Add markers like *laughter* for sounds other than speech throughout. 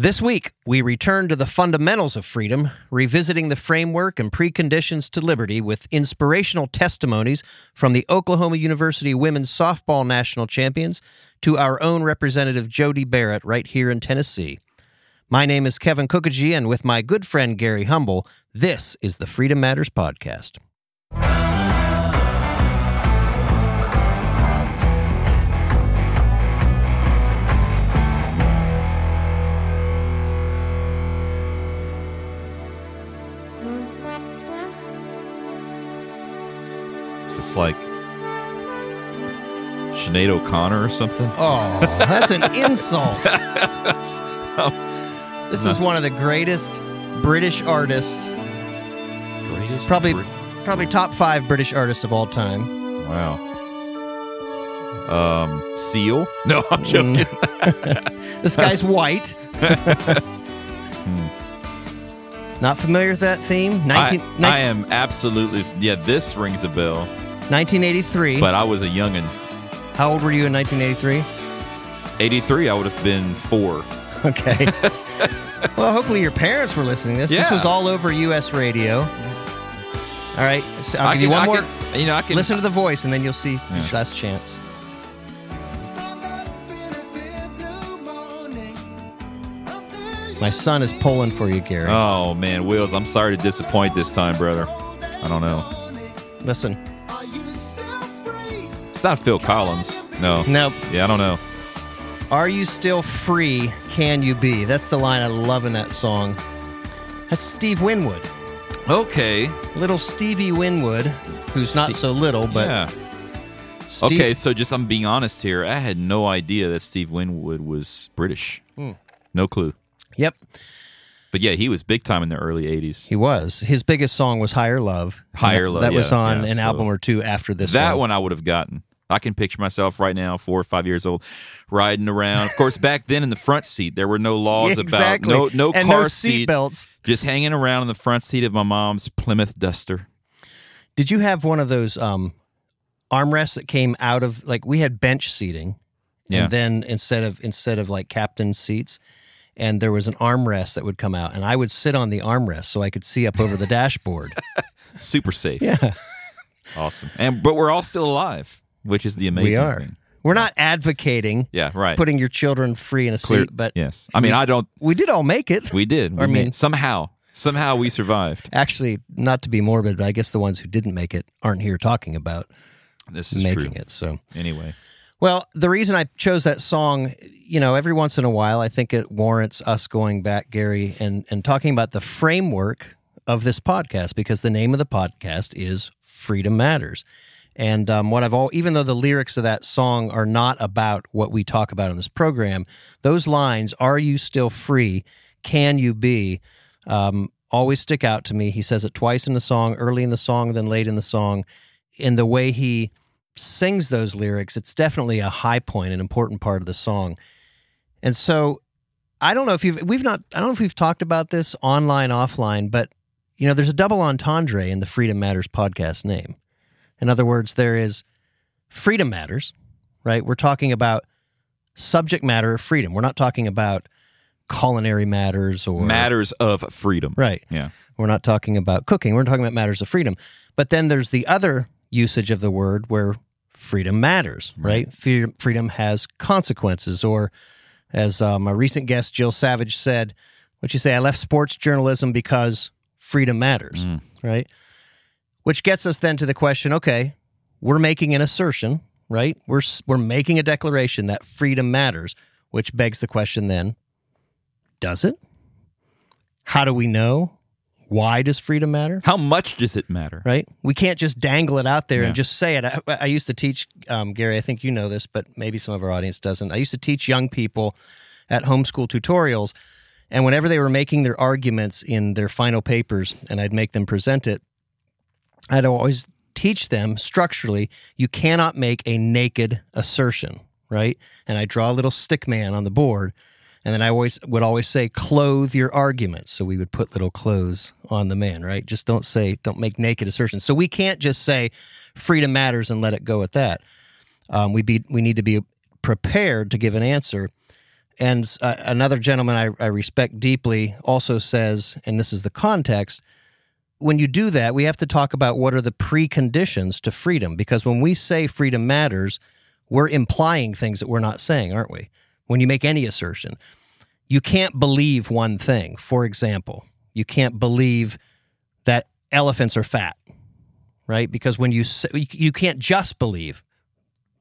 This week, we return to the fundamentals of freedom, revisiting the framework and preconditions to liberty with inspirational testimonies from the Oklahoma University women's softball national champions to our own representative Jody Barrett right here in Tennessee. My name is Kevin Kookogey, and with my good friend Gary Humble, this is the Freedom Matters Podcast. Like Sinead O'Connor or something? Oh, that's an insult. *laughs* Um, this is one of the greatest British artists, Greatest probably Brit- probably top five British artists of all time. wow. Um, Seal? No, I'm mm. joking. *laughs* *laughs* This guy's white. Hmm. Not familiar with that theme? 19, I, I am absolutely yeah. This rings a bell, 1983. but I was a youngin. How old were you in 1983? 83, I would have been four. Okay. *laughs* well, hopefully your parents were listening to this. This was all over U.S. radio. All right. So I'll I give you one I more. can- you know, I can Listen to the voice, and then you'll see Yeah. your last chance. My son is pulling for you, Gary. Oh man, Wills, I'm sorry to disappoint this time, brother. I don't know. Listen. It's not Phil Collins. No. Nope. Yeah, I don't know. Are you still free? Can you be? That's the line I love in that song. That's Steve Winwood. Okay. Little Stevie Winwood, who's not so little, but yeah. Steve- Okay, so just I'm being honest here. I had no idea that Steve Winwood was British. Hmm. No clue. Yep, But yeah, he was big time in the early 80s. he was. His biggest song was Higher Love. Higher Love, That was yeah, on yeah, an so- album or two after this that one. one I would have gotten. I can picture myself right now, four or five years old, riding around. Of course, back then in the front seat, there were no *laughs* laws exactly. about no no and car no seat, seat belts. just hanging around in the front seat of my mom's Plymouth Duster. Did you have one of those um, armrests that came out of like we had bench seating, Yeah. and then instead of instead of like captain seats, and there was an armrest that would come out, and I would sit on the armrest so I could see up over the *laughs* dashboard. Super safe. Yeah, Awesome. And but we're all still alive, which is the amazing we are. thing. We're not advocating Yeah, right. putting your children free in a Clear- seat, but yes. I mean, we- I don't we did all make it. we did. We I mean- made- somehow somehow we survived. Actually, not to be morbid, but I guess the ones who didn't make it aren't here talking about This is making true. it. So. Anyway. Well, the reason I chose that song, you know, every once in a while, I think it warrants us going back, Gary, and, and talking about the framework of this podcast because the name of the podcast is Freedom Matters. And um, what I've all, even though the lyrics of that song are not about what we talk about in this program, those lines, "Are you still free? Can you be?" Um, always stick out to me. He says it twice in the song, early in the song, then late in the song. In the way he sings those lyrics, it's definitely a high point, an important part of the song. And so I don't know if you've we've not I don't know if we've talked about this online, offline, but you know, there's a double entendre in the Freedom Matters podcast name. In other words, there is freedom matters, right? We're talking about subject matter of freedom. We're not talking about culinary matters or Matters of freedom. Right. Yeah. We're not talking about cooking. We're talking about matters of freedom. But then there's the other usage of the word where freedom matters, right? Freedom, freedom has consequences. Or as um, a recent guest, Jill Savage, said, what you say, I left sports journalism because freedom matters, Mm. right? Which gets us then to the question okay, we're making an assertion, right? We're, we're making a declaration that freedom matters, which begs the question then does it? How do we know? Why does freedom matter? How much does it matter? Right? We can't just dangle it out there Yeah. and just say it. I, I used to teach, um, Gary, I think you know this, but maybe some of our audience doesn't. I used to teach young people at homeschool tutorials. And whenever they were making their arguments in their final papers and I'd make them present it, I'd always teach them structurally you cannot make a naked assertion, right? And I draw a little stick man on the board. And then I always would always say, clothe your arguments. So we would put little clothes on the man, right? Just don't say, don't make naked assertions. So we can't just say freedom matters and let it go at that. Um, we be we need to be prepared to give an answer. And uh, another gentleman I, I respect deeply also says, and this is the context, when you do that, we have to talk about what are the preconditions to freedom. Because when we say freedom matters, we're implying things that we're not saying, aren't we? When you make any assertion, you can't believe one thing. For example, you can't believe that elephants are fat, right? Because when you say, you can't just believe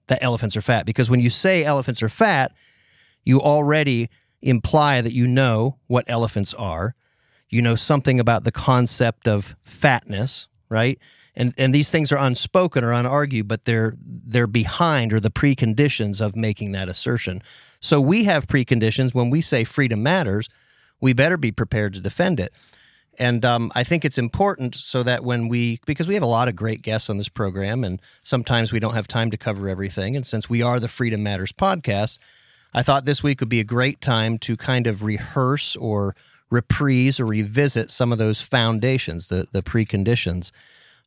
that elephants are fat because when you say elephants are fat, you already imply that you know what elephants are. You know something about the concept of fatness, right? And and these things are unspoken or unargued, but they're they're behind or the preconditions of making that assertion. So we have preconditions when we say freedom matters, we better be prepared to defend it. And um, I think it's important so that when we, because we have a lot of great guests on this program, and sometimes we don't have time to cover everything. And since we are the Freedom Matters podcast, I thought this week would be a great time to kind of rehearse or reprise or revisit some of those foundations, the, the preconditions,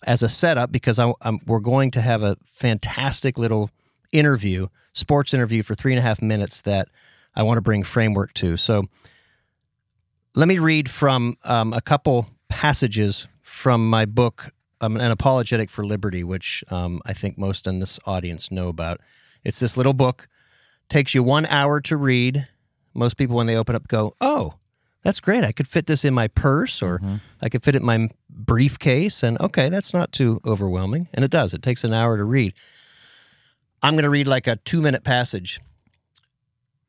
as a setup, because I, we're going to have a fantastic little interview, sports interview for three and a half minutes that I want to bring framework to. So, let me read from um, a couple passages from my book, um, An Apologetic for Liberty, which um, I think most in this audience know about. It's this little book, takes you one hour to read. Most people, when they open up, go, Oh, that's great. I could fit this in my purse or mm-hmm. I could fit it in my briefcase. And okay, that's not too overwhelming. And it does, it takes an hour to read. I'm going to read like a two minute passage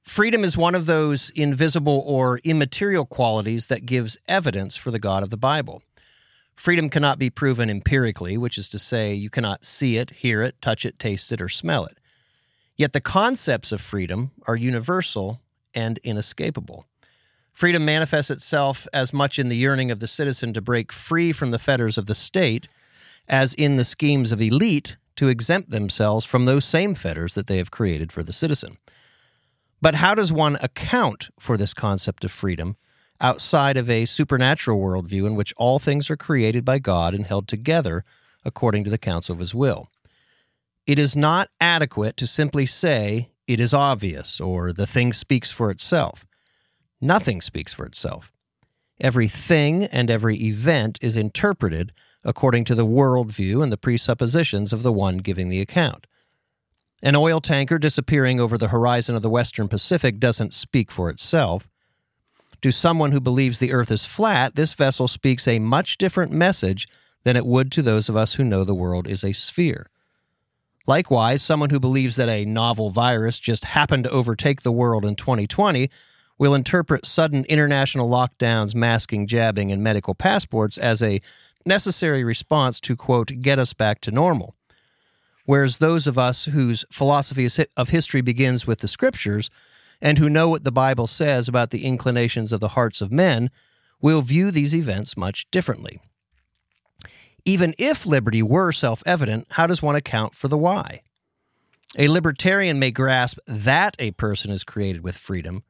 Freedom is one of those invisible or immaterial qualities that gives evidence for the God of the Bible. Freedom cannot be proven empirically, which is to say, you cannot see it, hear it, touch it, taste it, or smell it. Yet the concepts of freedom are universal and inescapable. Freedom manifests itself as much in the yearning of the citizen to break free from the fetters of the state as in the schemes of elite to exempt themselves from those same fetters that they have created for the citizen. But how does one account for this concept of freedom outside of a supernatural worldview in which all things are created by God and held together according to the counsel of his will? It is not adequate to simply say it is obvious or the thing speaks for itself. Nothing speaks for itself. Every thing and every event is interpreted according to the worldview and the presuppositions of the one giving the account. An oil tanker disappearing over the horizon of the Western Pacific doesn't speak for itself. To someone who believes the earth is flat, this vessel speaks a much different message than it would to those of us who know the world is a sphere. Likewise, someone who believes that a novel virus just happened to overtake the world in 2020 will interpret sudden international lockdowns, masking, jabbing, and medical passports as a necessary response to, quote, get us back to normal. Whereas those of us whose philosophy of history begins with the scriptures and who know what the Bible says about the inclinations of the hearts of men will view these events much differently. Even if liberty were self evident, how does one account for the why? A libertarian may grasp that a person is created with freedom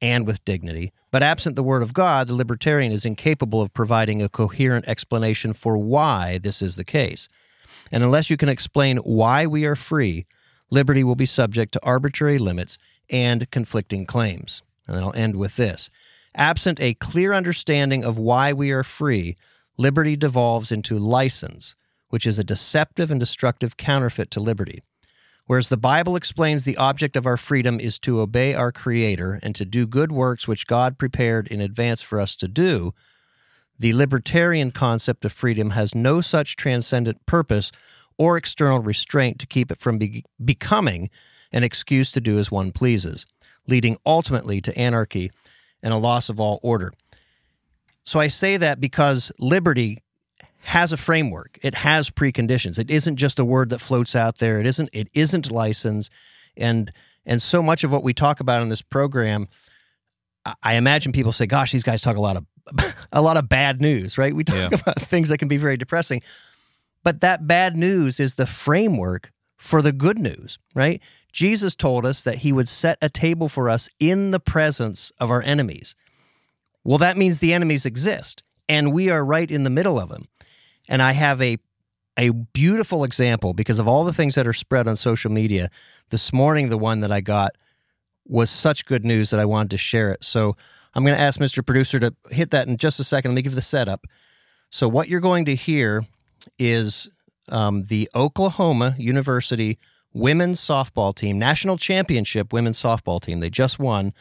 and with dignity, but absent the Word of God, the libertarian is incapable of providing a coherent explanation for why this is the case. And unless you can explain why we are free, liberty will be subject to arbitrary limits and conflicting claims. And then I'll end with this. Absent a clear understanding of why we are free, liberty devolves into license, which is a deceptive and destructive counterfeit to liberty. Whereas the Bible explains the object of our freedom is to obey our Creator and to do good works which God prepared in advance for us to do, the libertarian concept of freedom has no such transcendent purpose or external restraint to keep it from be- becoming an excuse to do as one pleases, leading ultimately to anarchy and a loss of all order. So I say that because liberty has a framework. It has preconditions. It isn't just a word that floats out there. It isn't it isn't license and and so much of what we talk about in this program I imagine people say, "Gosh, these guys talk a lot of *laughs* a lot of bad news, right? We talk yeah. about things that can be very depressing. But that bad news is the framework for the good news, right? Jesus told us that he would set a table for us in the presence of our enemies. Well, that means the enemies exist, and we are right in the middle of them. And I have a a beautiful example because of all the things that are spread on social media. This morning, the one that I got was such good news that I wanted to share it. So I'm going to ask Mr. Producer to hit that in just a second. Let me give the setup. So what you're going to hear is um, the Oklahoma University women's softball team, national championship women's softball team. They just won.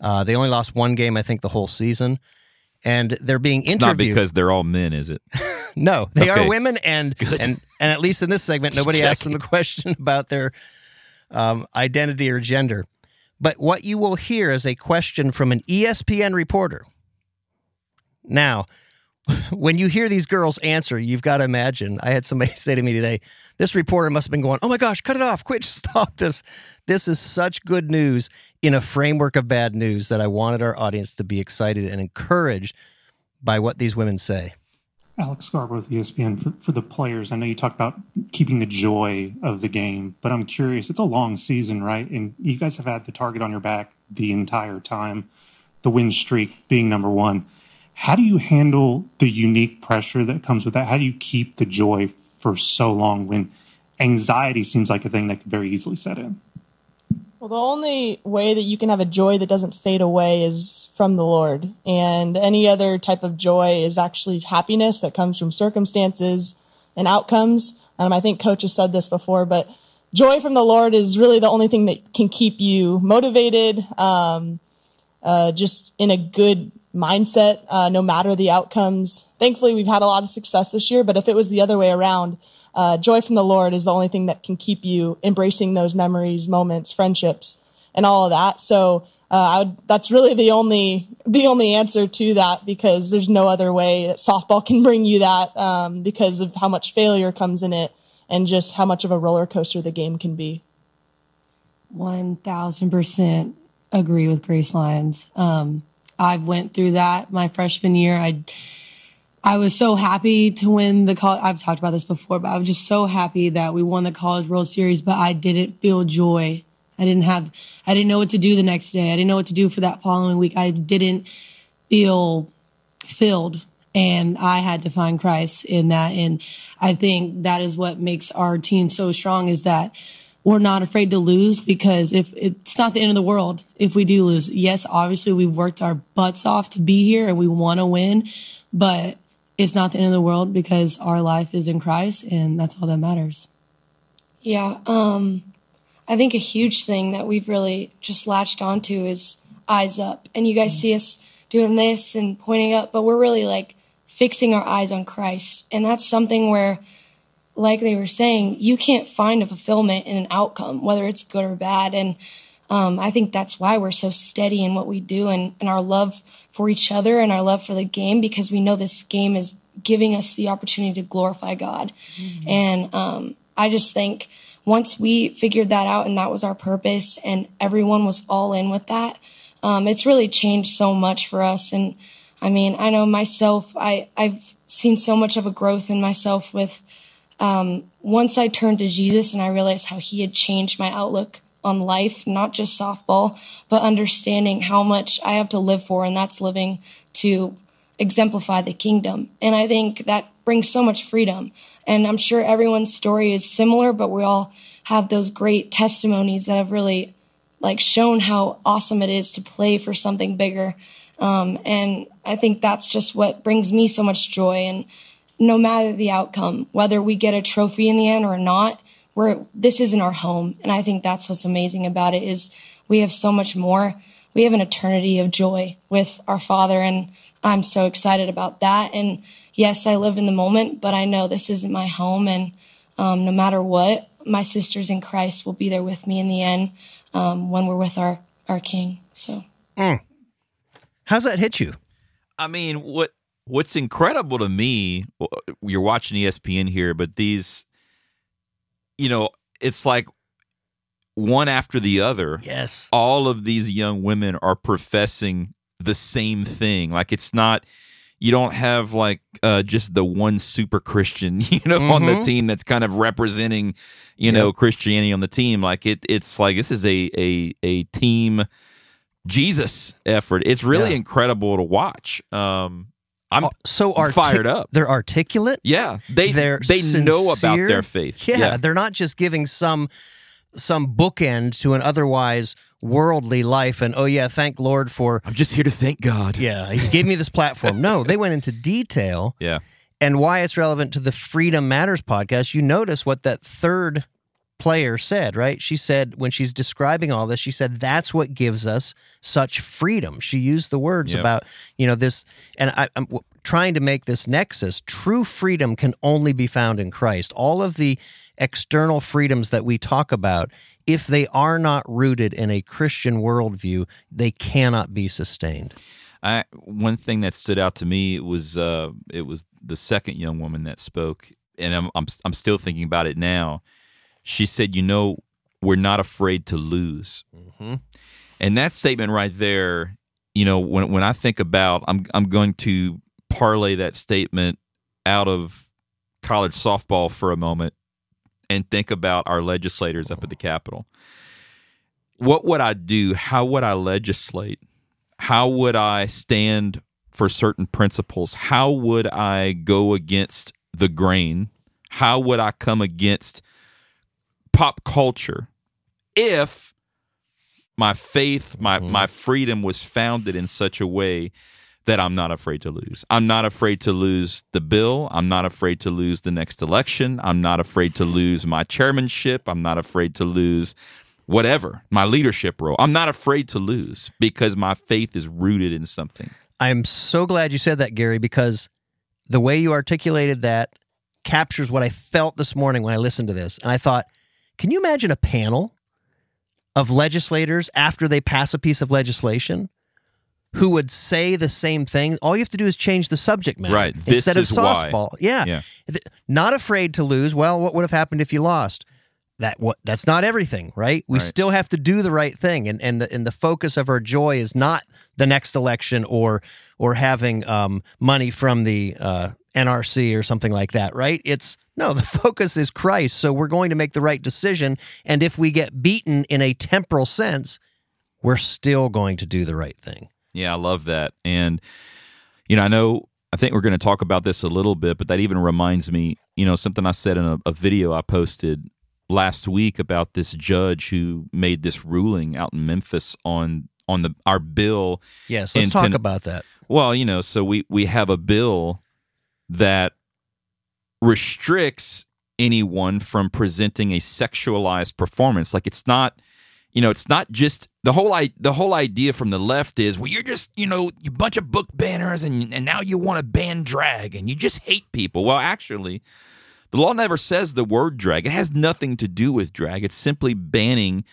Uh, they only lost one game, I think, the whole season. And they're being It's not interviewed. because they're all men, is it? *laughs* no, they are women, and Good. and and at least in this segment, nobody asked them the question about their um, identity or gender. But what you will hear is a question from an ESPN reporter. Now, when you hear these girls answer, you've got to imagine. I had somebody *laughs* say to me today, this reporter must have been going, Oh my gosh, cut it off. Quit, *laughs* stop this. This is such good news in a framework of bad news that I wanted our audience to be excited and encouraged by what these women say. Alex Scarborough with ESPN for, for the players. I know you talked about keeping the joy of the game, but I'm curious. It's a long season, right? And you guys have had the target on your back the entire time, the win streak being number one. How do you handle the unique pressure that comes with that? How do you keep the joy for so long when anxiety seems like a thing that could very easily set in? Well, the only way that you can have a joy that doesn't fade away is from the Lord. And any other type of joy is actually happiness that comes from circumstances and outcomes. Um, I think Coach has said this before, but joy from the Lord is really the only thing that can keep you motivated, um, uh, just in a good mindset, uh, no matter the outcomes. Thankfully, we've had a lot of success this year, but if it was the other way around, uh, joy from the Lord is the only thing that can keep you embracing those memories, moments, friendships, and all of that. So uh, would, that's really the only the only answer to that because there's no other way that softball *laughs* can bring you that um, because of how much failure comes in it and just how much of a roller coaster the game can be. One thousand percent agree with Grace Lyons. Um, I went through that my freshman year. I I was so happy to win the college. I've talked about this before, but I was just so happy that we won the College World Series. But I didn't feel joy. I didn't have. I didn't know what to do the next day. I didn't know what to do for that following week. I didn't feel filled and I had to find Christ in that. And I think that is what makes our team so strong is that we're not afraid to lose because if it's not the end of the world if we do lose. Yes, obviously we've worked our butts off to be here and we want to win, but it's not the end of the world because our life is in Christ and that's all that matters. Yeah, um, I think a huge thing that we've really just latched onto is eyes up. And you guys see us doing this and pointing up, but we're really like fixing our eyes on Christ. And that's something where, like they were saying, you can't find a fulfillment in an outcome, whether it's good or bad. And um, I think that's why we're so steady in what we do and, and our love for each other and our love for the game because we know this game is giving us the opportunity to glorify God. And um, I just think once we figured that out and that was our purpose and everyone was all in with that, um, it's really changed so much for us. And I mean, I know myself, I, I've seen so much of a growth in myself with um, once I turned to Jesus and I realized how he had changed my outlook on life, not just softball, but understanding how much I have to live for, and that's living to exemplify the kingdom. And I think that brings so much freedom. And I'm sure everyone's story is similar, but we all have those great testimonies that have really like shown how awesome it is to play for something bigger. Um, and I think that's just what brings me so much joy. And no matter the outcome, whether we get a trophy in the end or not, we're, this isn't our home. And I think that's what's amazing about it is we have so much more. We have an eternity of joy with our father. And I'm so excited about that. And yes, I live in the moment, but I know this isn't my home. And, um, no matter what, my sisters in Christ will be there with me in the end, um, when we're with our, our king. So. How's that hit you? I mean, what what's incredible to me, you're watching ESPN here, but these, you know, it's like one after the other. Yes. All of these young women are professing the same thing. Like it's not. You don't have like uh, just the one super Christian, *laughs* you know, on the Mhm. team that's kind of representing, you know, Christianity on the team. Like it, it's like this is a a a team Jesus effort. It's really Yeah. incredible to watch. Um, I'm Uh, so artic- fired up. They're articulate. yeah, they They're they know about their faith. Yeah, they're not just giving some some bookend to an otherwise worldly life and oh yeah, thank Lord for I'm just here to thank God. yeah, he gave me this *laughs* platform. No, they went into detail Yeah. and why it's relevant to the Freedom Matters podcast. You notice what that third player said, right? She said when she's describing all this, she said that's what gives us such freedom. She used the words Yep. about you know this, and I, I'm w- trying to make this nexus. True freedom can only be found in Christ. All of the external freedoms that we talk about, if they are not rooted in a Christian worldview, they cannot be sustained. I one thing that stood out to me was uh, it was the second young woman that spoke, and I'm I'm I'm still thinking about it now. She said, "You know, we're not afraid to lose," mm-hmm. and that statement right there. You know, when when I think about, I'm I'm going to parlay that statement out of college softball for a moment and think about our legislators up at the Capitol. What would I do? How would I legislate? how would I stand for certain principles? How would I go against the grain? How would I come against pop culture if my faith, my mm-hmm. my freedom was founded in such a way that I'm not afraid to lose. I'm not afraid to lose the bill. I'm not afraid to lose the next election. I'm not afraid to lose my chairmanship. I'm not afraid to lose whatever, my leadership role. I'm not afraid to lose because my faith is rooted in something. I'm so glad you said that, Gary, because the way you articulated that captures what I felt this morning when I listened to this. And I thought, can you imagine a panel of legislators after they pass a piece of legislation who would say the same thing? All you have to do is change the subject matter. Right. This Instead is of why. softball. Yeah. Yeah. Not afraid to lose. Well, what would have happened if you lost? That what that's not everything, right? We Right. still have to do the right thing, and and the and the focus of our joy is not the next election or or having um, money from the uh, NRC or something like that, right? It's no, the *laughs* focus is Christ. So we're going to make the right decision, and if we get beaten in a temporal sense, we're still going to do the right thing. Yeah, I love that. And, you know, I know, I think we're going to talk about this a little bit, but that even reminds me, you know, something I said in a, a video I posted last week about this judge who made this ruling out in Memphis on on the our bill Yes, let's talk ten- about that. Well, you know, so we we have a bill that restricts anyone from presenting a sexualized performance. Like it's not, you know, it's not just the whole I, the whole idea from the left is, well, you're just, you know, you bunch of book banners and and now you want to ban drag and you just hate people. Well, actually, the law never says the word drag. It has nothing to do with drag. It's simply banning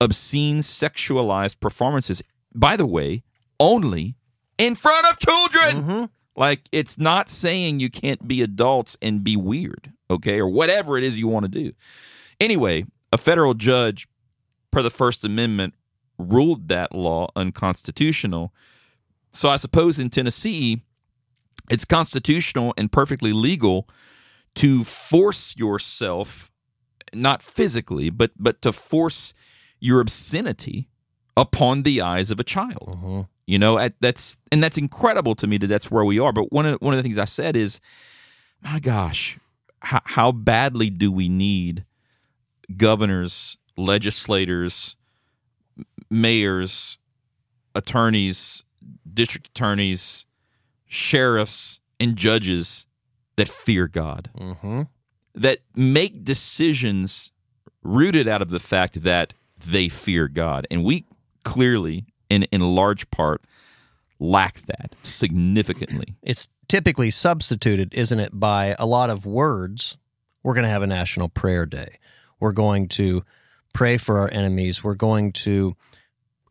obscene sexualized performances. By the way, only in front of children. Mm-hmm. Like it's not saying you can't be adults and be weird, okay, or whatever it is you want to do. Anyway, a federal judge, per the First Amendment, ruled that law unconstitutional. So I suppose in Tennessee, it's constitutional and perfectly legal to force yourself, not physically, but but to force your obscenity upon the eyes of a child. You know, at, that's and that's incredible to me that that's where we are. But one of one of the things I said is, my gosh, how, how badly do we need governors, legislators, mayors, attorneys, district attorneys, sheriffs, and judges that fear God, Mm-hmm. that make decisions rooted out of the fact that they fear God, and we clearly, in in large part, lack that significantly. It's typically substituted, isn't it, by a lot of words. We're going to have a national prayer day. We're going to pray for our enemies. We're going to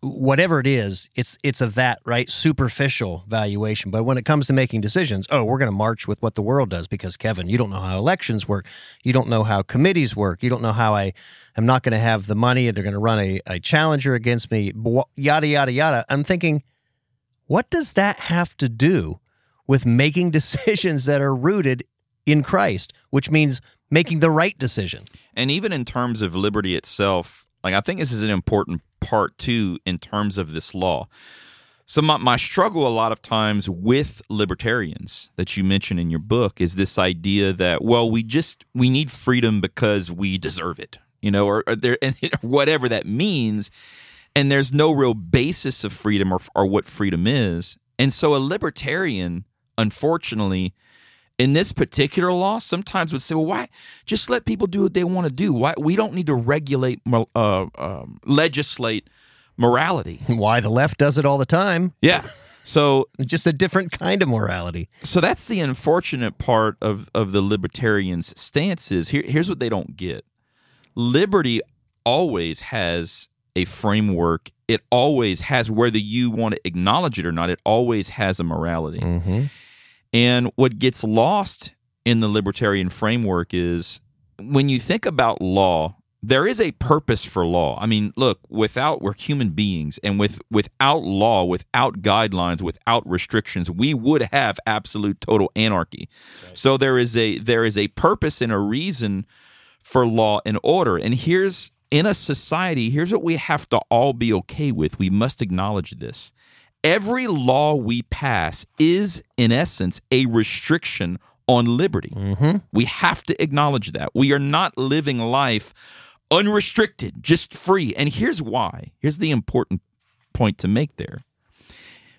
whatever it is, it's it's a that right superficial valuation. But when it comes to making decisions, oh, we're going to march with what the world does because Kevin, you don't know how elections work. You don't know how committees work. You don't know how I am not going to have the money. They're going to run a, a challenger against me. Yada yada yada. I'm thinking, what does that have to do with making *laughs* decisions that are rooted in Christ, which means making the right decision? And even in terms of liberty itself, like I think this is an important part two in terms of this law. So my, my struggle a lot of times with libertarians that you mention in your book is this idea that well we just we need freedom because we deserve it, you know, or, or there *laughs* and whatever that means. and there's no real basis of freedom or, or what freedom is. And so a libertarian, unfortunately, in this particular law, sometimes would say, "Well, why just let people do what they want to do? Why we don't need to regulate, uh, um, legislate morality?" *laughs* Why the left does it all the time. Yeah. So *laughs* just a different kind of morality. so that's the unfortunate part of of the libertarians' stance is here, here's what they don't get. Liberty always has a framework. It always has whether you want to acknowledge it or not, it always has a morality. Mm-hmm. And what gets lost in the libertarian framework is when you think about law, there is a purpose for law. I mean, look, without we're human beings and with without law, without guidelines, without restrictions, we would have absolute total anarchy. So there is a there is a purpose and a reason for law and order. And here's in a society, here's what we have to all be okay with. We must acknowledge this. Every law we pass is, in essence, a restriction on liberty. Mm-hmm. We have to acknowledge that. We are not living life unrestricted, just free. And here's why. Here's the important point to make there.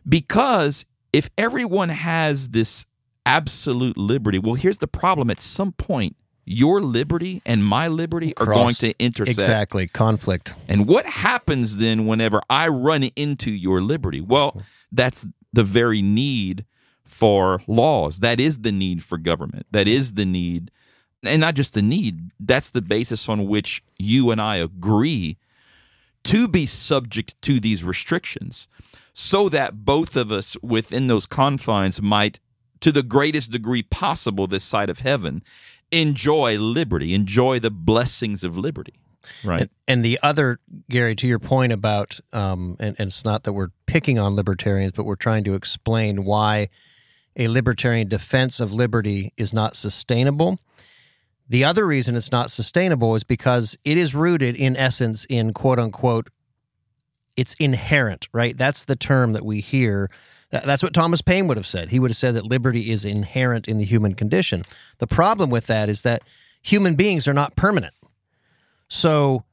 Because if everyone has this absolute liberty, well, here's the problem. At some point, your liberty and my liberty are going to intersect. Exactly. Conflict. And what happens then whenever I run into your liberty? Well, that's the very need for laws. That is the need for government. That is the need, and not just the need, that's the basis on which you and I agree to be subject to these restrictions so that both of us within those confines might, to the greatest degree possible, this side of heaven, enjoy liberty, enjoy the blessings of liberty. Right. And, and the other, Gary, to your point about, um, and, and it's not that we're picking on libertarians, but we're trying to explain why a libertarian defense of liberty is not sustainable. The other reason it's not sustainable is because it is rooted, in essence, in quote unquote, it's inherent, right? That's the term that we hear. That- That's what Thomas Paine would have said. He would have said that liberty is inherent in the human condition. The problem with that is that human beings are not permanent. So,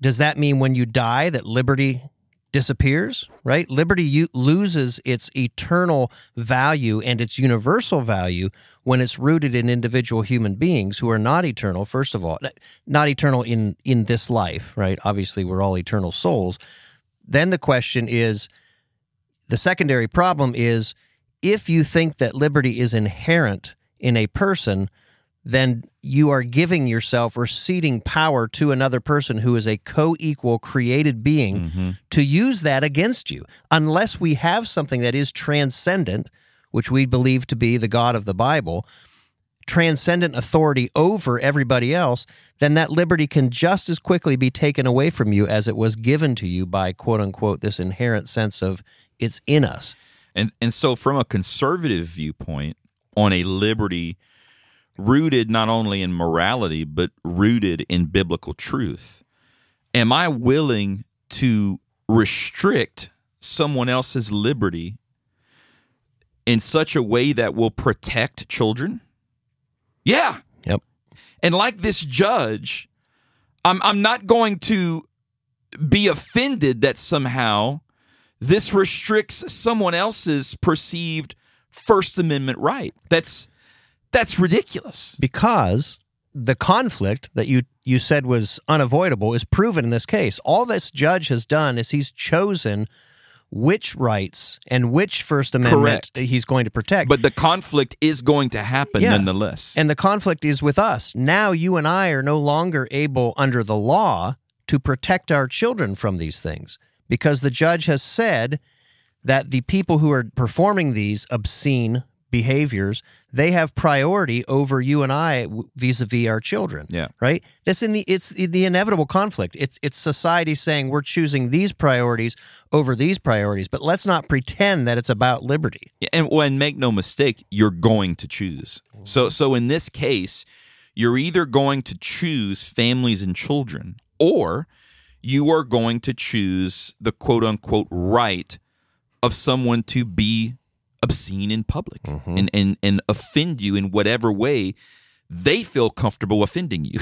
does that mean when you die that liberty disappears? Right? Liberty loses its eternal value and its universal value when it's rooted in individual human beings who are not eternal. First of all, not eternal in in this life. Right? Obviously, we're all eternal souls. Then the question is, the secondary problem is if you think that liberty is inherent in a person then you are giving yourself or ceding power to another person who is a co equal created being mm-hmm. to use that against you. Unless we have something that is transcendent, which we believe to be the God of the Bible, transcendent authority over everybody else, then that liberty can just as quickly be taken away from you as it was given to you by quote unquote this inherent sense of it's in us. And and so from a conservative viewpoint on a liberty rooted not only in morality but rooted in biblical truth, am I willing to restrict someone else's liberty in such a way that will protect children? Yeah. Yep. And like this judge, I'm I'm not going to be offended that somehow this restricts someone else's perceived First Amendment right. That's that's ridiculous. because the conflict that you you said was unavoidable is proven in this case. All this judge has done is he's chosen which rights and which First Amendment Correct. he's going to protect. But the conflict is going to happen Yeah. nonetheless. and the conflict is with us. Now you and I are no longer able under the law to protect our children from these things because the judge has said that the people who are performing these obscene behaviors they have priority over you and I vis-a-vis our children Yeah. right that's in the it's the inevitable conflict it's it's society saying we're choosing these priorities over these priorities but let's not pretend that it's about liberty Yeah, and when make no mistake, you're going to choose. So mm-hmm. so in this case, you're either going to choose families and children, or you are going to choose the quote unquote right of someone to be obscene in public mm-hmm. and, and and offend you in whatever way they feel comfortable offending you.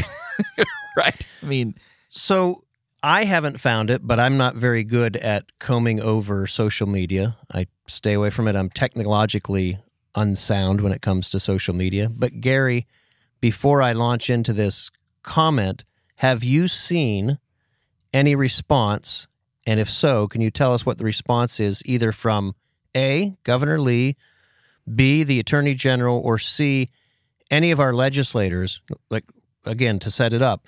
*laughs* right? I mean, So I haven't found it, but I'm not very good at combing over social media. I stay away from it. I'm technologically unsound when it comes to social media. But Gary, before I launch into this comment, have you seen any response? And if so, can you tell us what the response is either from A, Governor Lee, B, the Attorney General, or C, any of our legislators? Like, again, to set it up,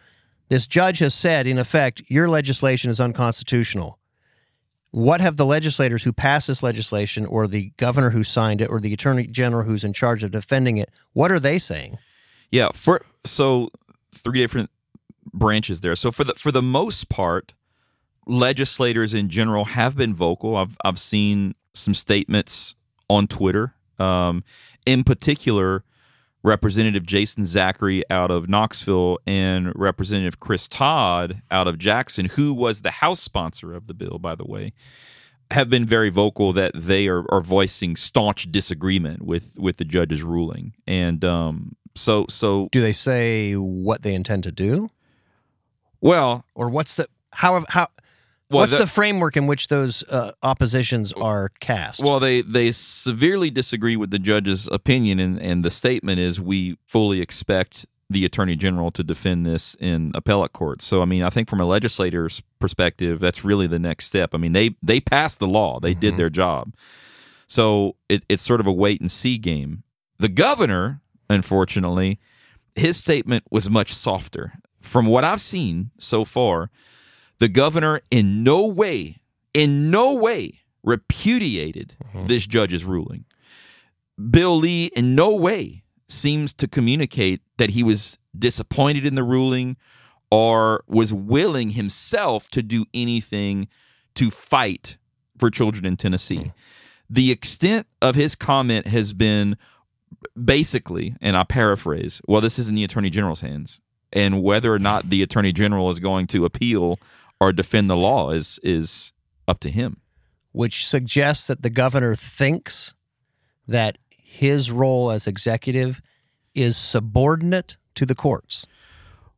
this judge has said, in effect, your legislation is unconstitutional. What have the legislators who passed this legislation, or the governor who signed it, or the attorney general who's in charge of defending it, what are they saying? Yeah, for so three different branches there. So for the for the most part, legislators in general have been vocal. I've I've seen some statements on Twitter. Um, in particular, Representative Jason Zachary out of Knoxville and Representative Chris Todd out of Jackson, who was the House sponsor of the bill, by the way, have been very vocal that they are, are voicing staunch disagreement with with the judge's ruling. And um, so, so Do they say what they intend to do, well, or what's the how how well, what's the- the, framework in which those uh, oppositions are cast? Well, they they severely disagree with the judge's opinion, and, and the statement is we fully expect the attorney general to defend this in appellate court. So, I mean, I think from a legislator's perspective, that's really the next step. I mean, they they passed the law, they did their job, so it, it's sort of a wait and see game. The governor, unfortunately, his statement was much softer. From what I've seen so far, the governor in no way, in no way repudiated mm-hmm. this judge's ruling. Bill Lee in no way seems to communicate that he was disappointed in the ruling or was willing himself to do anything to fight for children in Tennessee. Mm-hmm. The extent of his comment has been basically, and I paraphrase, well, this is in the Attorney General's hands. And whether or not the Attorney General is going to appeal or defend the law is is up to him. which suggests that the governor thinks that his role as executive is subordinate to the courts.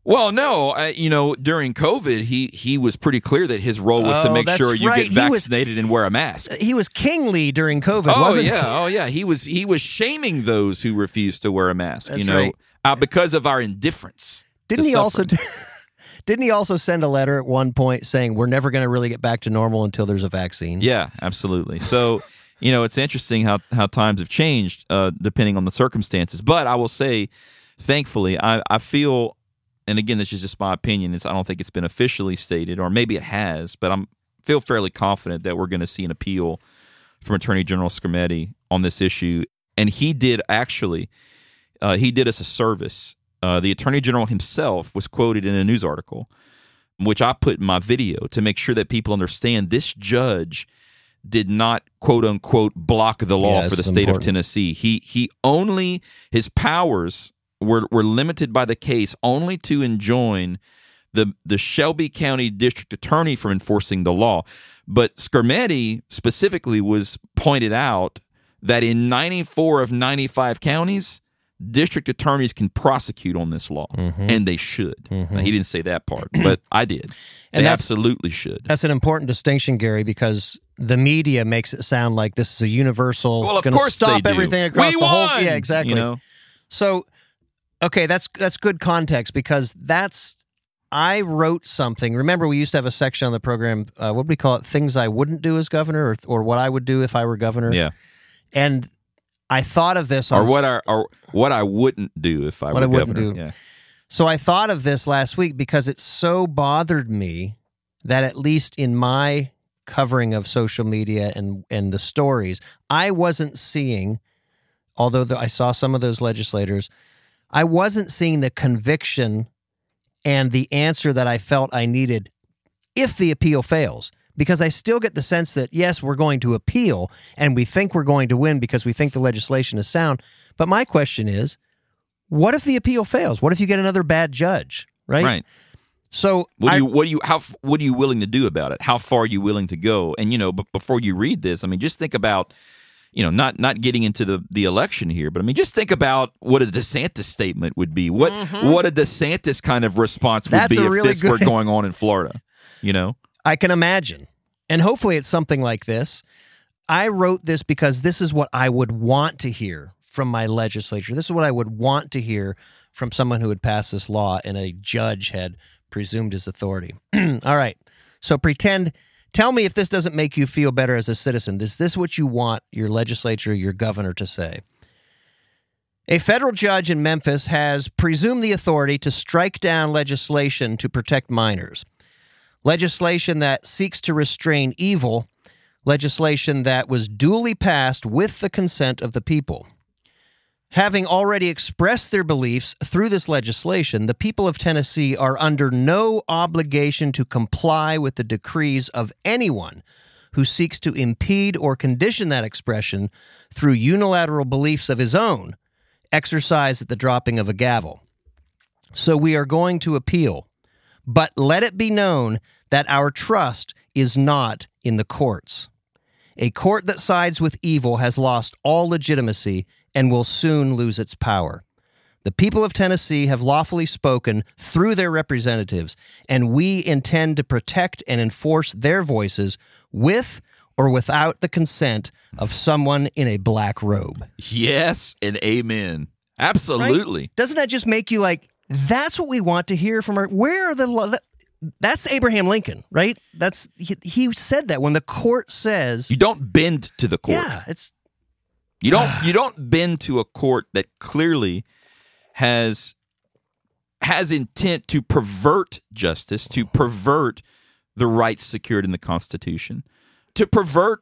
Well, no, I, you know, during COVID, he he was pretty clear that his role was to Oh, make sure you right. get He was- vaccinated and wear a mask. He was kingly during COVID, Oh wasn't he? yeah, oh yeah. He was he was shaming those who refused to wear a mask. That's you know, right. uh, because of our indifference. Didn't he also suffering. *laughs* Didn't he also send a letter at one point saying we're never going to really get back to normal until there's a vaccine? Yeah, absolutely. So, *laughs* you know, it's interesting how how times have changed uh, depending on the circumstances. But I will say, thankfully, I, I feel, and again, this is just my opinion. It's I don't think it's been officially stated, or maybe it has, but I'm feel fairly confident that we're going to see an appeal from Attorney General Skrmetti on this issue. And he did actually, uh, he did us a service. Uh, the Attorney General himself was quoted in a news article, which I put in my video to make sure that people understand this judge did not quote unquote block the law Yeah, for the state of. Tennessee. He he only his powers were were limited by the case only to enjoin the the Shelby County District Attorney from enforcing the law. But Skrmetti specifically was pointed out that in 94 of 95 counties, district attorneys can prosecute on this law, Mm-hmm. and they should. Now, he didn't say that part, but I did. *clears throat* And they absolutely should. That's an important distinction, Gary, because the media makes it sound like this is a universal. Well, of course stop everything across we the whole. Yeah, exactly. You know? So, okay, that's that's good context because that's I wrote something. Remember, we used to have a section on the program. Uh, what do we call it? Things I wouldn't do as governor, or or what I would do if I were governor. Yeah. And I thought of this Or what I or what I wouldn't do if I What were I wouldn't governor. do. Yeah. So I thought of this last week because it so bothered me that at least in my covering of social media and and the stories, I wasn't seeing although the, I saw some of those legislators, I wasn't seeing the conviction and the answer that I felt I needed if the appeal fails. Because I still get the sense that, yes, we're going to appeal and we think we're going to win because we think the legislation is sound. But my question is, what if the appeal fails? What if you get another bad judge? Right. Right. So What I- do you what do you how what are you willing to do about it? How far are you willing to go? And you know, but before you read this, I mean, just think about you know, not not getting into the the election here, but I mean, just think about what a DeSantis statement would be. What what a DeSantis kind of response would Mm-hmm. That's be if really this were going on in Florida. You know, I can imagine. And hopefully it's something like this. I wrote this because this is what I would want to hear from my legislature. This is what I would want to hear from someone who had passed this law and a judge had presumed his authority. *clears throat* All right. So pretend, tell me if this doesn't make you feel better as a citizen. Is this what you want your legislature, your governor to say? A federal judge in Memphis has presumed the authority to strike down legislation to protect minors. Legislation that seeks to restrain evil, legislation that was duly passed with the consent of the people. Having already expressed their beliefs through this legislation, the people of Tennessee are under no obligation to comply with the decrees of anyone who seeks to impede or condition that expression through unilateral beliefs of his own, exercised at the dropping of a gavel. So we are going to appeal, but let it be known that our trust is not in the courts. A court that sides with evil has lost all legitimacy and will soon lose its power. The people of Tennessee have lawfully spoken through their representatives, and we intend to protect and enforce their voices with or without the consent of someone in a black robe. yes and amen. Absolutely. Doesn't that just make you like, that's what we want to hear from our, where are the, that's Abraham Lincoln, right? That's, he, he said that when the court says, You don't bend to the court. yeah, it's, You don't *sighs* you don't bend to a court that clearly has has intent to pervert justice, to pervert the rights secured in the Constitution, to pervert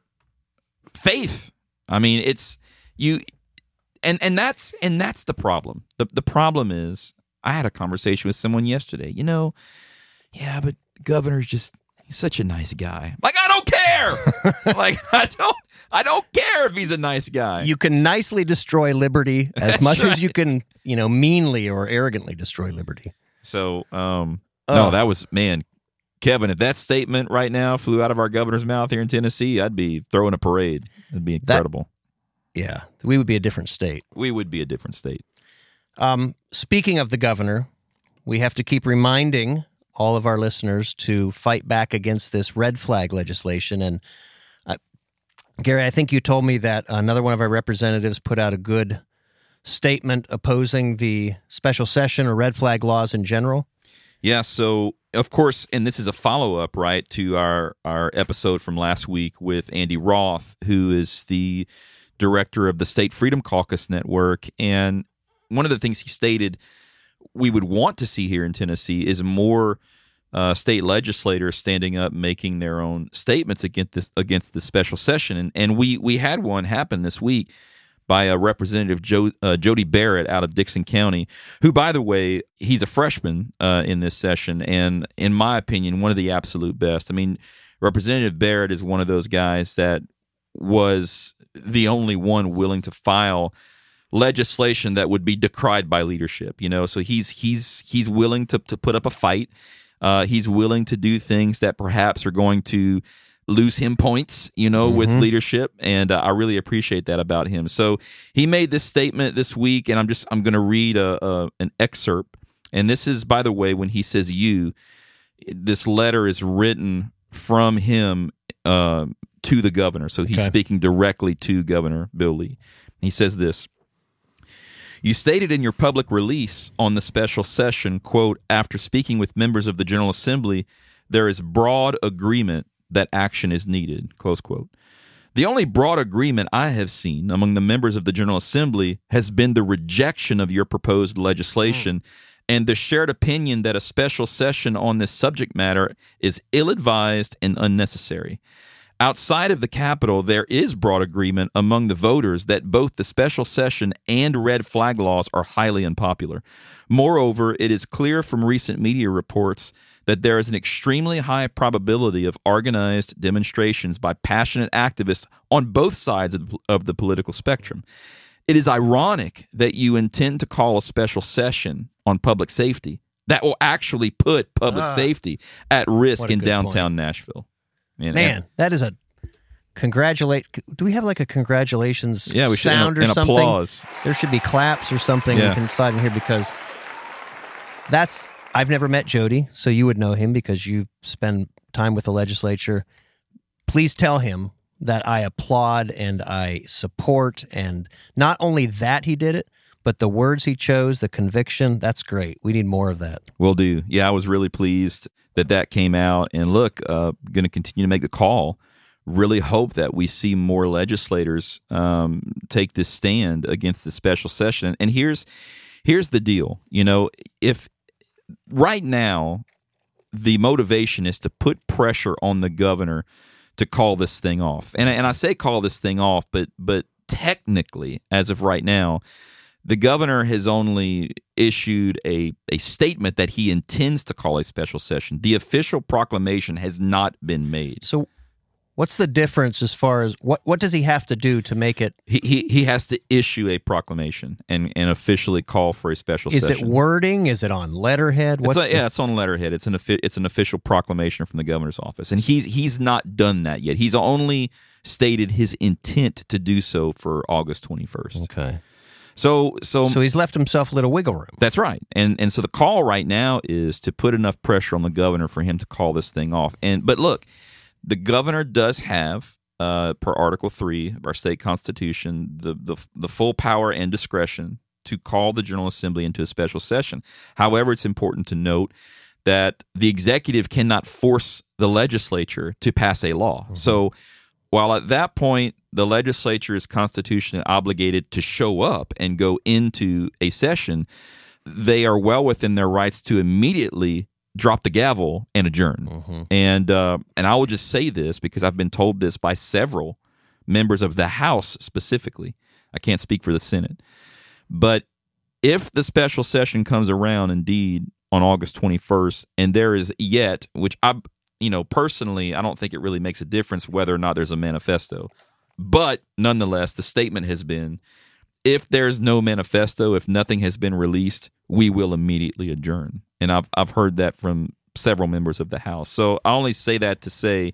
faith. I mean, it's you and and that's and that's the problem. The the problem is I had a conversation with someone yesterday. You know, yeah, but governor's just he's such a nice guy. Like I don't care. *laughs* like I don't I don't care if he's a nice guy. you can nicely destroy liberty as much as you can, you know, meanly or arrogantly destroy liberty. So, um, Oh. no, that was man, Kevin. If that statement right now flew out of our governor's mouth here in Tennessee, I'd be throwing a parade. It'd be incredible. Yeah, we would be a different state. we would be a different state. Um, speaking of the governor, we have to keep reminding all of our listeners to fight back against this red flag legislation. And uh, Gary, I think you told me that another one of our representatives put out a good statement opposing the special session or red flag laws in general. Yeah. So, of course, and this is a follow up, right, to our our episode from last week with Andy Roth, who is the director of the State Freedom Caucus Network, and one of the things he stated we would want to see here in Tennessee is more uh, state legislators standing up, making their own statements against this against the special session, and and we we had one happen this week by a representative jo- uh, Jody Barrett out of Dickson County, who, by the way, he's a freshman uh, in this session, and in my opinion, one of the absolute best. I mean, Representative Barrett is one of those guys that was the only one willing to file legislation that would be decried by leadership you know? So he's he's he's willing to, to put up a fight. Uh, he's willing to do things that perhaps are going to lose him points you know with leadership. And uh, i really appreciate that about him. So he made this statement this week and i'm just i'm going to read a, a an excerpt. And this is by the way when he says you this letter is written from him uh, to the governor. So he's Okay. speaking directly to governor bill lee. He says this you stated in your public release on the special session, quote, after speaking with members of the General Assembly, there is broad agreement that action is needed, close quote. The only broad agreement I have seen among the members of the General Assembly has been the rejection of your proposed legislation mm. and the shared opinion that a special session on this subject matter is ill advised and unnecessary. Outside of the Capitol, there is broad agreement among the voters that both the special session and red flag laws are highly unpopular. Moreover, it is clear from recent media reports that there is an extremely high probability of organized demonstrations by passionate activists on both sides of the, political spectrum. It is ironic that you intend to call a special session on public safety that will actually put public Ah. safety at risk in downtown Nashville. You know? Man, that is a congratulate. Do we have like a congratulations Yeah, we should sound an, or something? applause. There should be claps or something Yeah. we can slide in here because that's I've never met Jody, so you would know him because you spend time with the legislature. Please tell him that I applaud and I support, and not only that he did it, but the words he chose, the conviction, that's great. We need more of that. We'll do. Yeah, I was really pleased that that came out. And look, uh, going to continue to make the call. Really hope that we see more legislators um, take this stand against the special session. And here's here's the deal. You know, if right now the motivation is to put pressure on the governor to call this thing off, and and I say call this thing off, but but technically, as of right now, the governor has only issued a, a statement that he intends to call a special session. The official proclamation has not been made. So, what's the difference as far as what, what does he have to do to make it? He, he, he has to issue a proclamation and, and officially call for a special Is session. Is it wording? Is it on letterhead? It's What's a- the- yeah, it's on letterhead. It's an it's an official proclamation from the governor's office, and he's he's not done that yet. He's only stated his intent to do so for August twenty first. Okay. So so So he's left himself a little wiggle room. That's right. And and so the call right now is to put enough pressure on the governor for him to call this thing off. And but look, the governor does have uh, per Article Three of our state constitution the, the the full power and discretion to call the General Assembly into a special session. However, it's important to note that the executive cannot force the legislature to pass a law. So while at that point the legislature is constitutionally obligated to show up and go into a session, they are well within their rights to immediately drop the gavel and adjourn. And uh, and I will just say this because I've been told this by several members of the House specifically. I can't speak for the Senate, but if the special session comes around indeed on August 21st, and there is yet, which I, you know, personally, I don't think it really makes a difference whether or not there's a manifesto. But nonetheless, the statement has been if there's no manifesto, if nothing has been released, we will immediately adjourn. And I've, I've heard that from several members of the House. So I only say that to say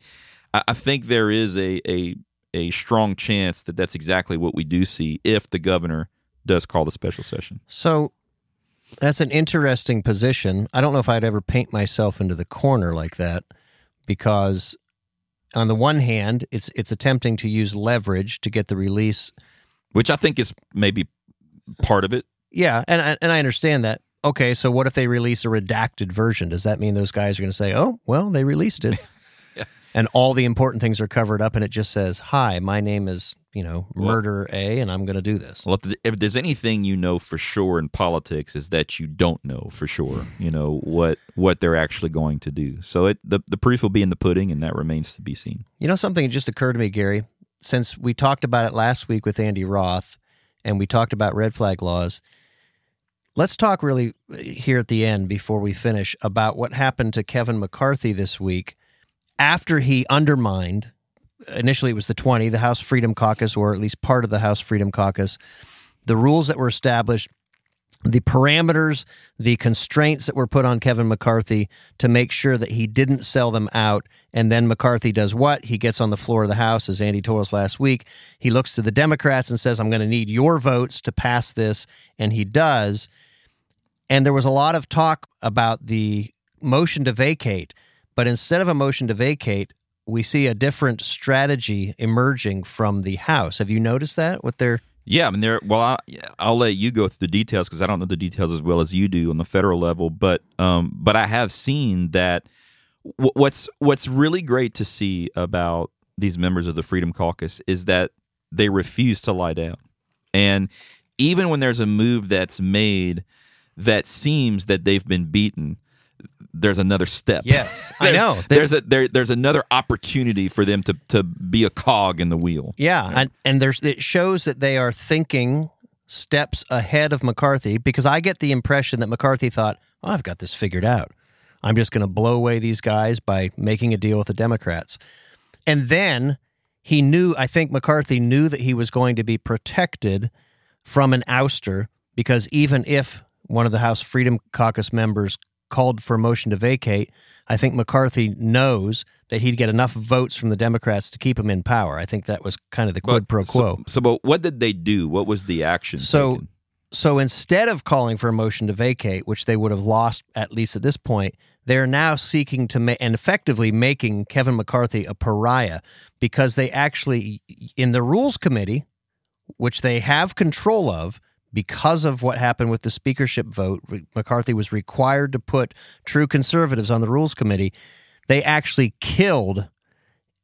I, I think there is a, a, a strong chance that that's exactly what we do see if the governor does call the special session. So that's an interesting position. I don't know if I'd ever paint myself into the corner like that because on the one hand, it's it's attempting to use leverage to get the release. which I think is maybe part of it. Yeah, and I, and I understand that. Okay, so what if they release a redacted version? Does that mean those guys are going to say, "Oh, well, they released it," *laughs* Yeah. and all the important things are covered up, and it just says, "Hi, my name is you know Murder A, and I'm going to do this." Well, if there's anything you know for sure in politics, is that you don't know for sure. You know what what they're actually going to do. So it the the proof will be in the pudding, and that remains to be seen. You know, something just occurred to me, Gary. Since we talked about it last week with Andy Roth, and we talked about red flag laws. Let's talk really uh, here at the end before we finish about what happened to Kevin McCarthy this week after he undermined. Initially, it was the 20, the House Freedom Caucus, or at least part of the House Freedom Caucus, the rules that were established, the parameters, the constraints that were put on Kevin McCarthy to make sure that he didn't sell them out. And then McCarthy does what? He gets on the floor of the House, as Andy told us last week. He looks to the Democrats and says, I'm going to need your votes to pass this. And he does. And there was a lot of talk about the motion to vacate. But instead of a motion to vacate, we see a different strategy emerging from the House. Have you noticed that? with they're Yeah, I mean, there. Well, I, I'll let you go through the details because I don't know the details as well as you do on the federal level. But um, but I have seen that. w- What's what's really great to see about these members of the Freedom Caucus is that they refuse to lie down, and even when there's a move that's made that seems that they've been beaten, there's another step. Yes, *laughs* I know. They- There's a there, there's another opportunity for them to to be a cog in the wheel. Yeah, and and there's it shows that they are thinking steps ahead of McCarthy because I get the impression that McCarthy thought, oh, "I've got this figured out. I'm just going to blow away these guys by making a deal with the Democrats." And then he knew, I think McCarthy knew that he was going to be protected from an ouster because even if one of the House Freedom Caucus members called for a motion to vacate, I think McCarthy knows that he'd get enough votes from the Democrats to keep him in power. I think that was kind of the quid But- pro quo. So, so, but what did they do? What was the action? So, taken? so instead of calling for a motion to vacate, which they would have lost at least at this point, they're now seeking to make and effectively making Kevin McCarthy a pariah because they actually, in the rules committee, which they have control of, because of what happened with the speakership vote, McCarthy was required to put true conservatives on the rules committee. They actually killed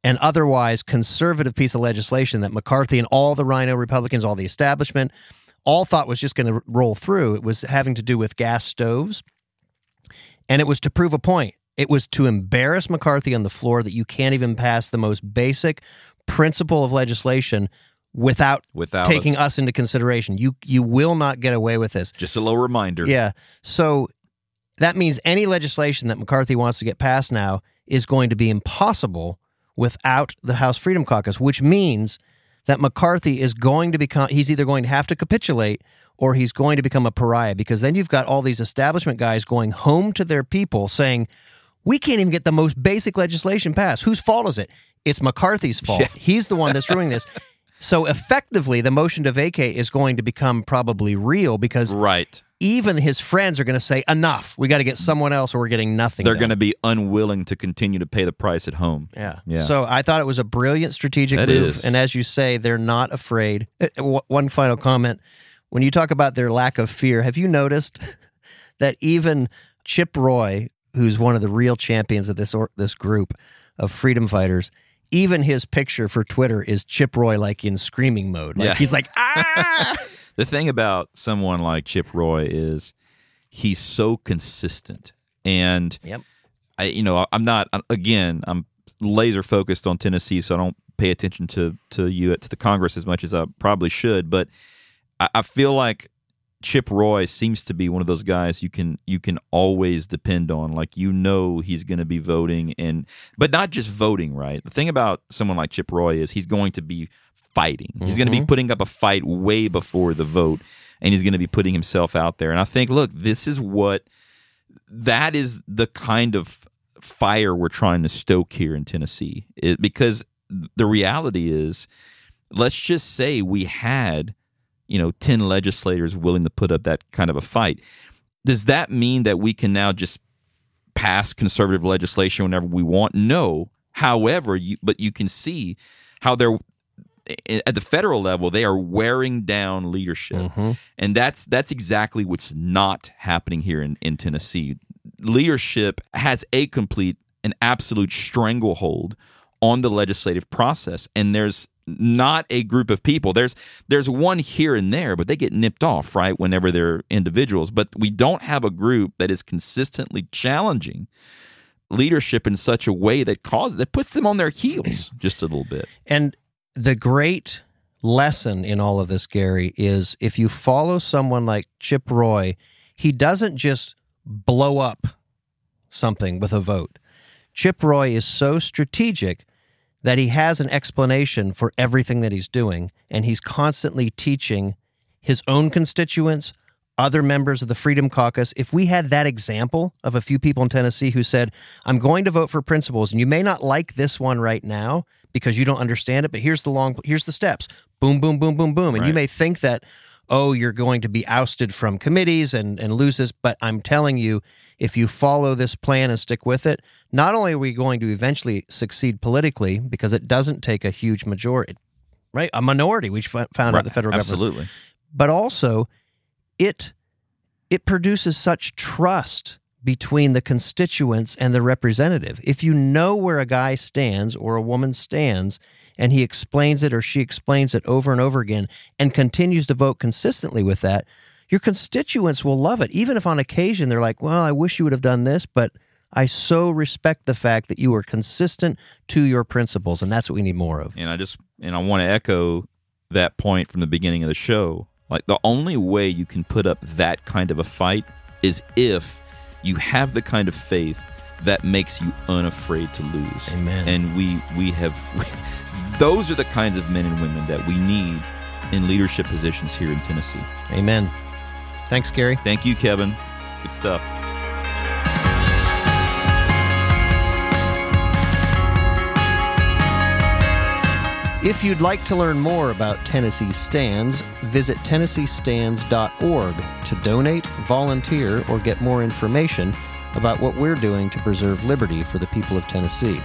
an otherwise conservative piece of legislation that McCarthy and all the RINO Republicans, all the establishment, all thought was just going to roll through. It was having to do with gas stoves. And it was to prove a point. It was to embarrass McCarthy on the floor that you can't even pass the most basic principle of legislation without, Without taking us. us into consideration. You you will not get away with this. Just a little reminder. Yeah. So that means any legislation that McCarthy wants to get passed now is going to be impossible without the House Freedom Caucus, which means that McCarthy is going to become, he's either going to have to capitulate or he's going to become a pariah because then you've got all these establishment guys going home to their people saying, we can't even get the most basic legislation passed. Whose fault is it? It's McCarthy's fault. *laughs* Yeah. He's the one that's ruining this. So effectively, the motion to vacate is going to become probably real because Right. even his friends are going to say, "Enough! We got to get someone else, or we're getting nothing." They're going to be unwilling to continue to pay the price at home. yeah. Yeah. So I thought it was a brilliant strategic That move, is. and as you say, they're not afraid. Uh, One final comment: when you talk about their lack of fear, have you noticed *laughs* that even Chip Roy, who's one of the real champions of this or, this group of freedom fighters? Even his picture for Twitter is Chip Roy, like in screaming mode. Like Yeah. he's like, ah. *laughs* The thing about someone like Chip Roy is he's so consistent. And Yep. I you know, I'm not again, I'm laser focused on Tennessee, so I don't pay attention to to you to the Congress as much as I probably should. But I, I feel like Chip Roy seems to be one of those guys you can you can always depend on. Like you know he's going to be voting and but not just voting, right? The thing about someone like Chip Roy is he's going to be fighting. He's going to be mm-hmm. putting up a fight way before the vote and he's going to be putting himself out there. And I think look, this is what that is the kind of fire we're trying to stoke here in Tennessee. It, because the reality is let's just say we had you know 10 legislators willing to put up that kind of a fight. Does that mean that we can now just pass conservative legislation whenever we want? No. However you but you can see how they're at the federal level they are wearing down leadership. Mm-hmm. And that's that's exactly what's not happening here in, in tennessee. Leadership has a complete an absolute stranglehold on the legislative process. And there's not a group of people. There's there's one here and there but they get nipped off right whenever they're individuals. But we don't have a group that is consistently challenging leadership in such a way that causes that puts them on their heels *clears throat* just a little bit. And the great lesson in all of this, Gary, is if you follow someone like Chip Roy, he doesn't just blow up something with a vote. Chip Roy is so strategic that he has an explanation for everything that he's doing, and he's constantly teaching his own constituents, other members of the Freedom Caucus. If we had that example of a few people in Tennessee who said, I'm going to vote for principles, and you may not like this one right now because you don't understand it, but here's the long, here's the steps boom, boom, boom, boom, boom. And you may think that, oh, you're going to be ousted from committees and, and lose this, but I'm telling you, if you follow this plan and stick with it, not only are we going to eventually succeed politically because it doesn't take a huge majority, right? A minority, we found out the federal government absolutely but also it it produces such trust between the constituents and the representative. If you know where a guy stands or a woman stands and he explains it or she explains it over and over again and continues to vote consistently with that, your constituents will love it. Even if on occasion they're like, "Well, I wish you would have done this, but I so respect the fact that you were consistent to your principles, and that's what we need more of." and I just and I want to echo that point from the beginning of the show. Like the only way you can put up that kind of a fight is if you have the kind of faith that makes you unafraid to lose. Amen. And we we have *laughs* those are the kinds of men and women that we need in leadership positions here in Tennessee. Amen. Thanks, Gary. Thank you, Kevin. Good stuff. If you'd like to learn more about Tennessee Stands, visit tennesseestands.org to donate, volunteer, or get more information. about what we're doing to preserve liberty for the people of Tennessee.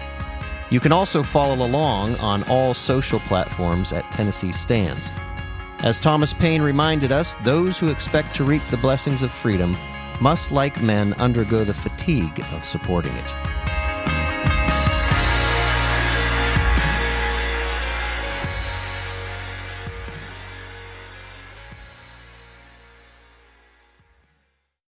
You can also follow along on all social platforms at Tennessee Stands. As Thomas Paine reminded us, those who expect to reap the blessings of freedom must, like men, undergo the fatigue of supporting it.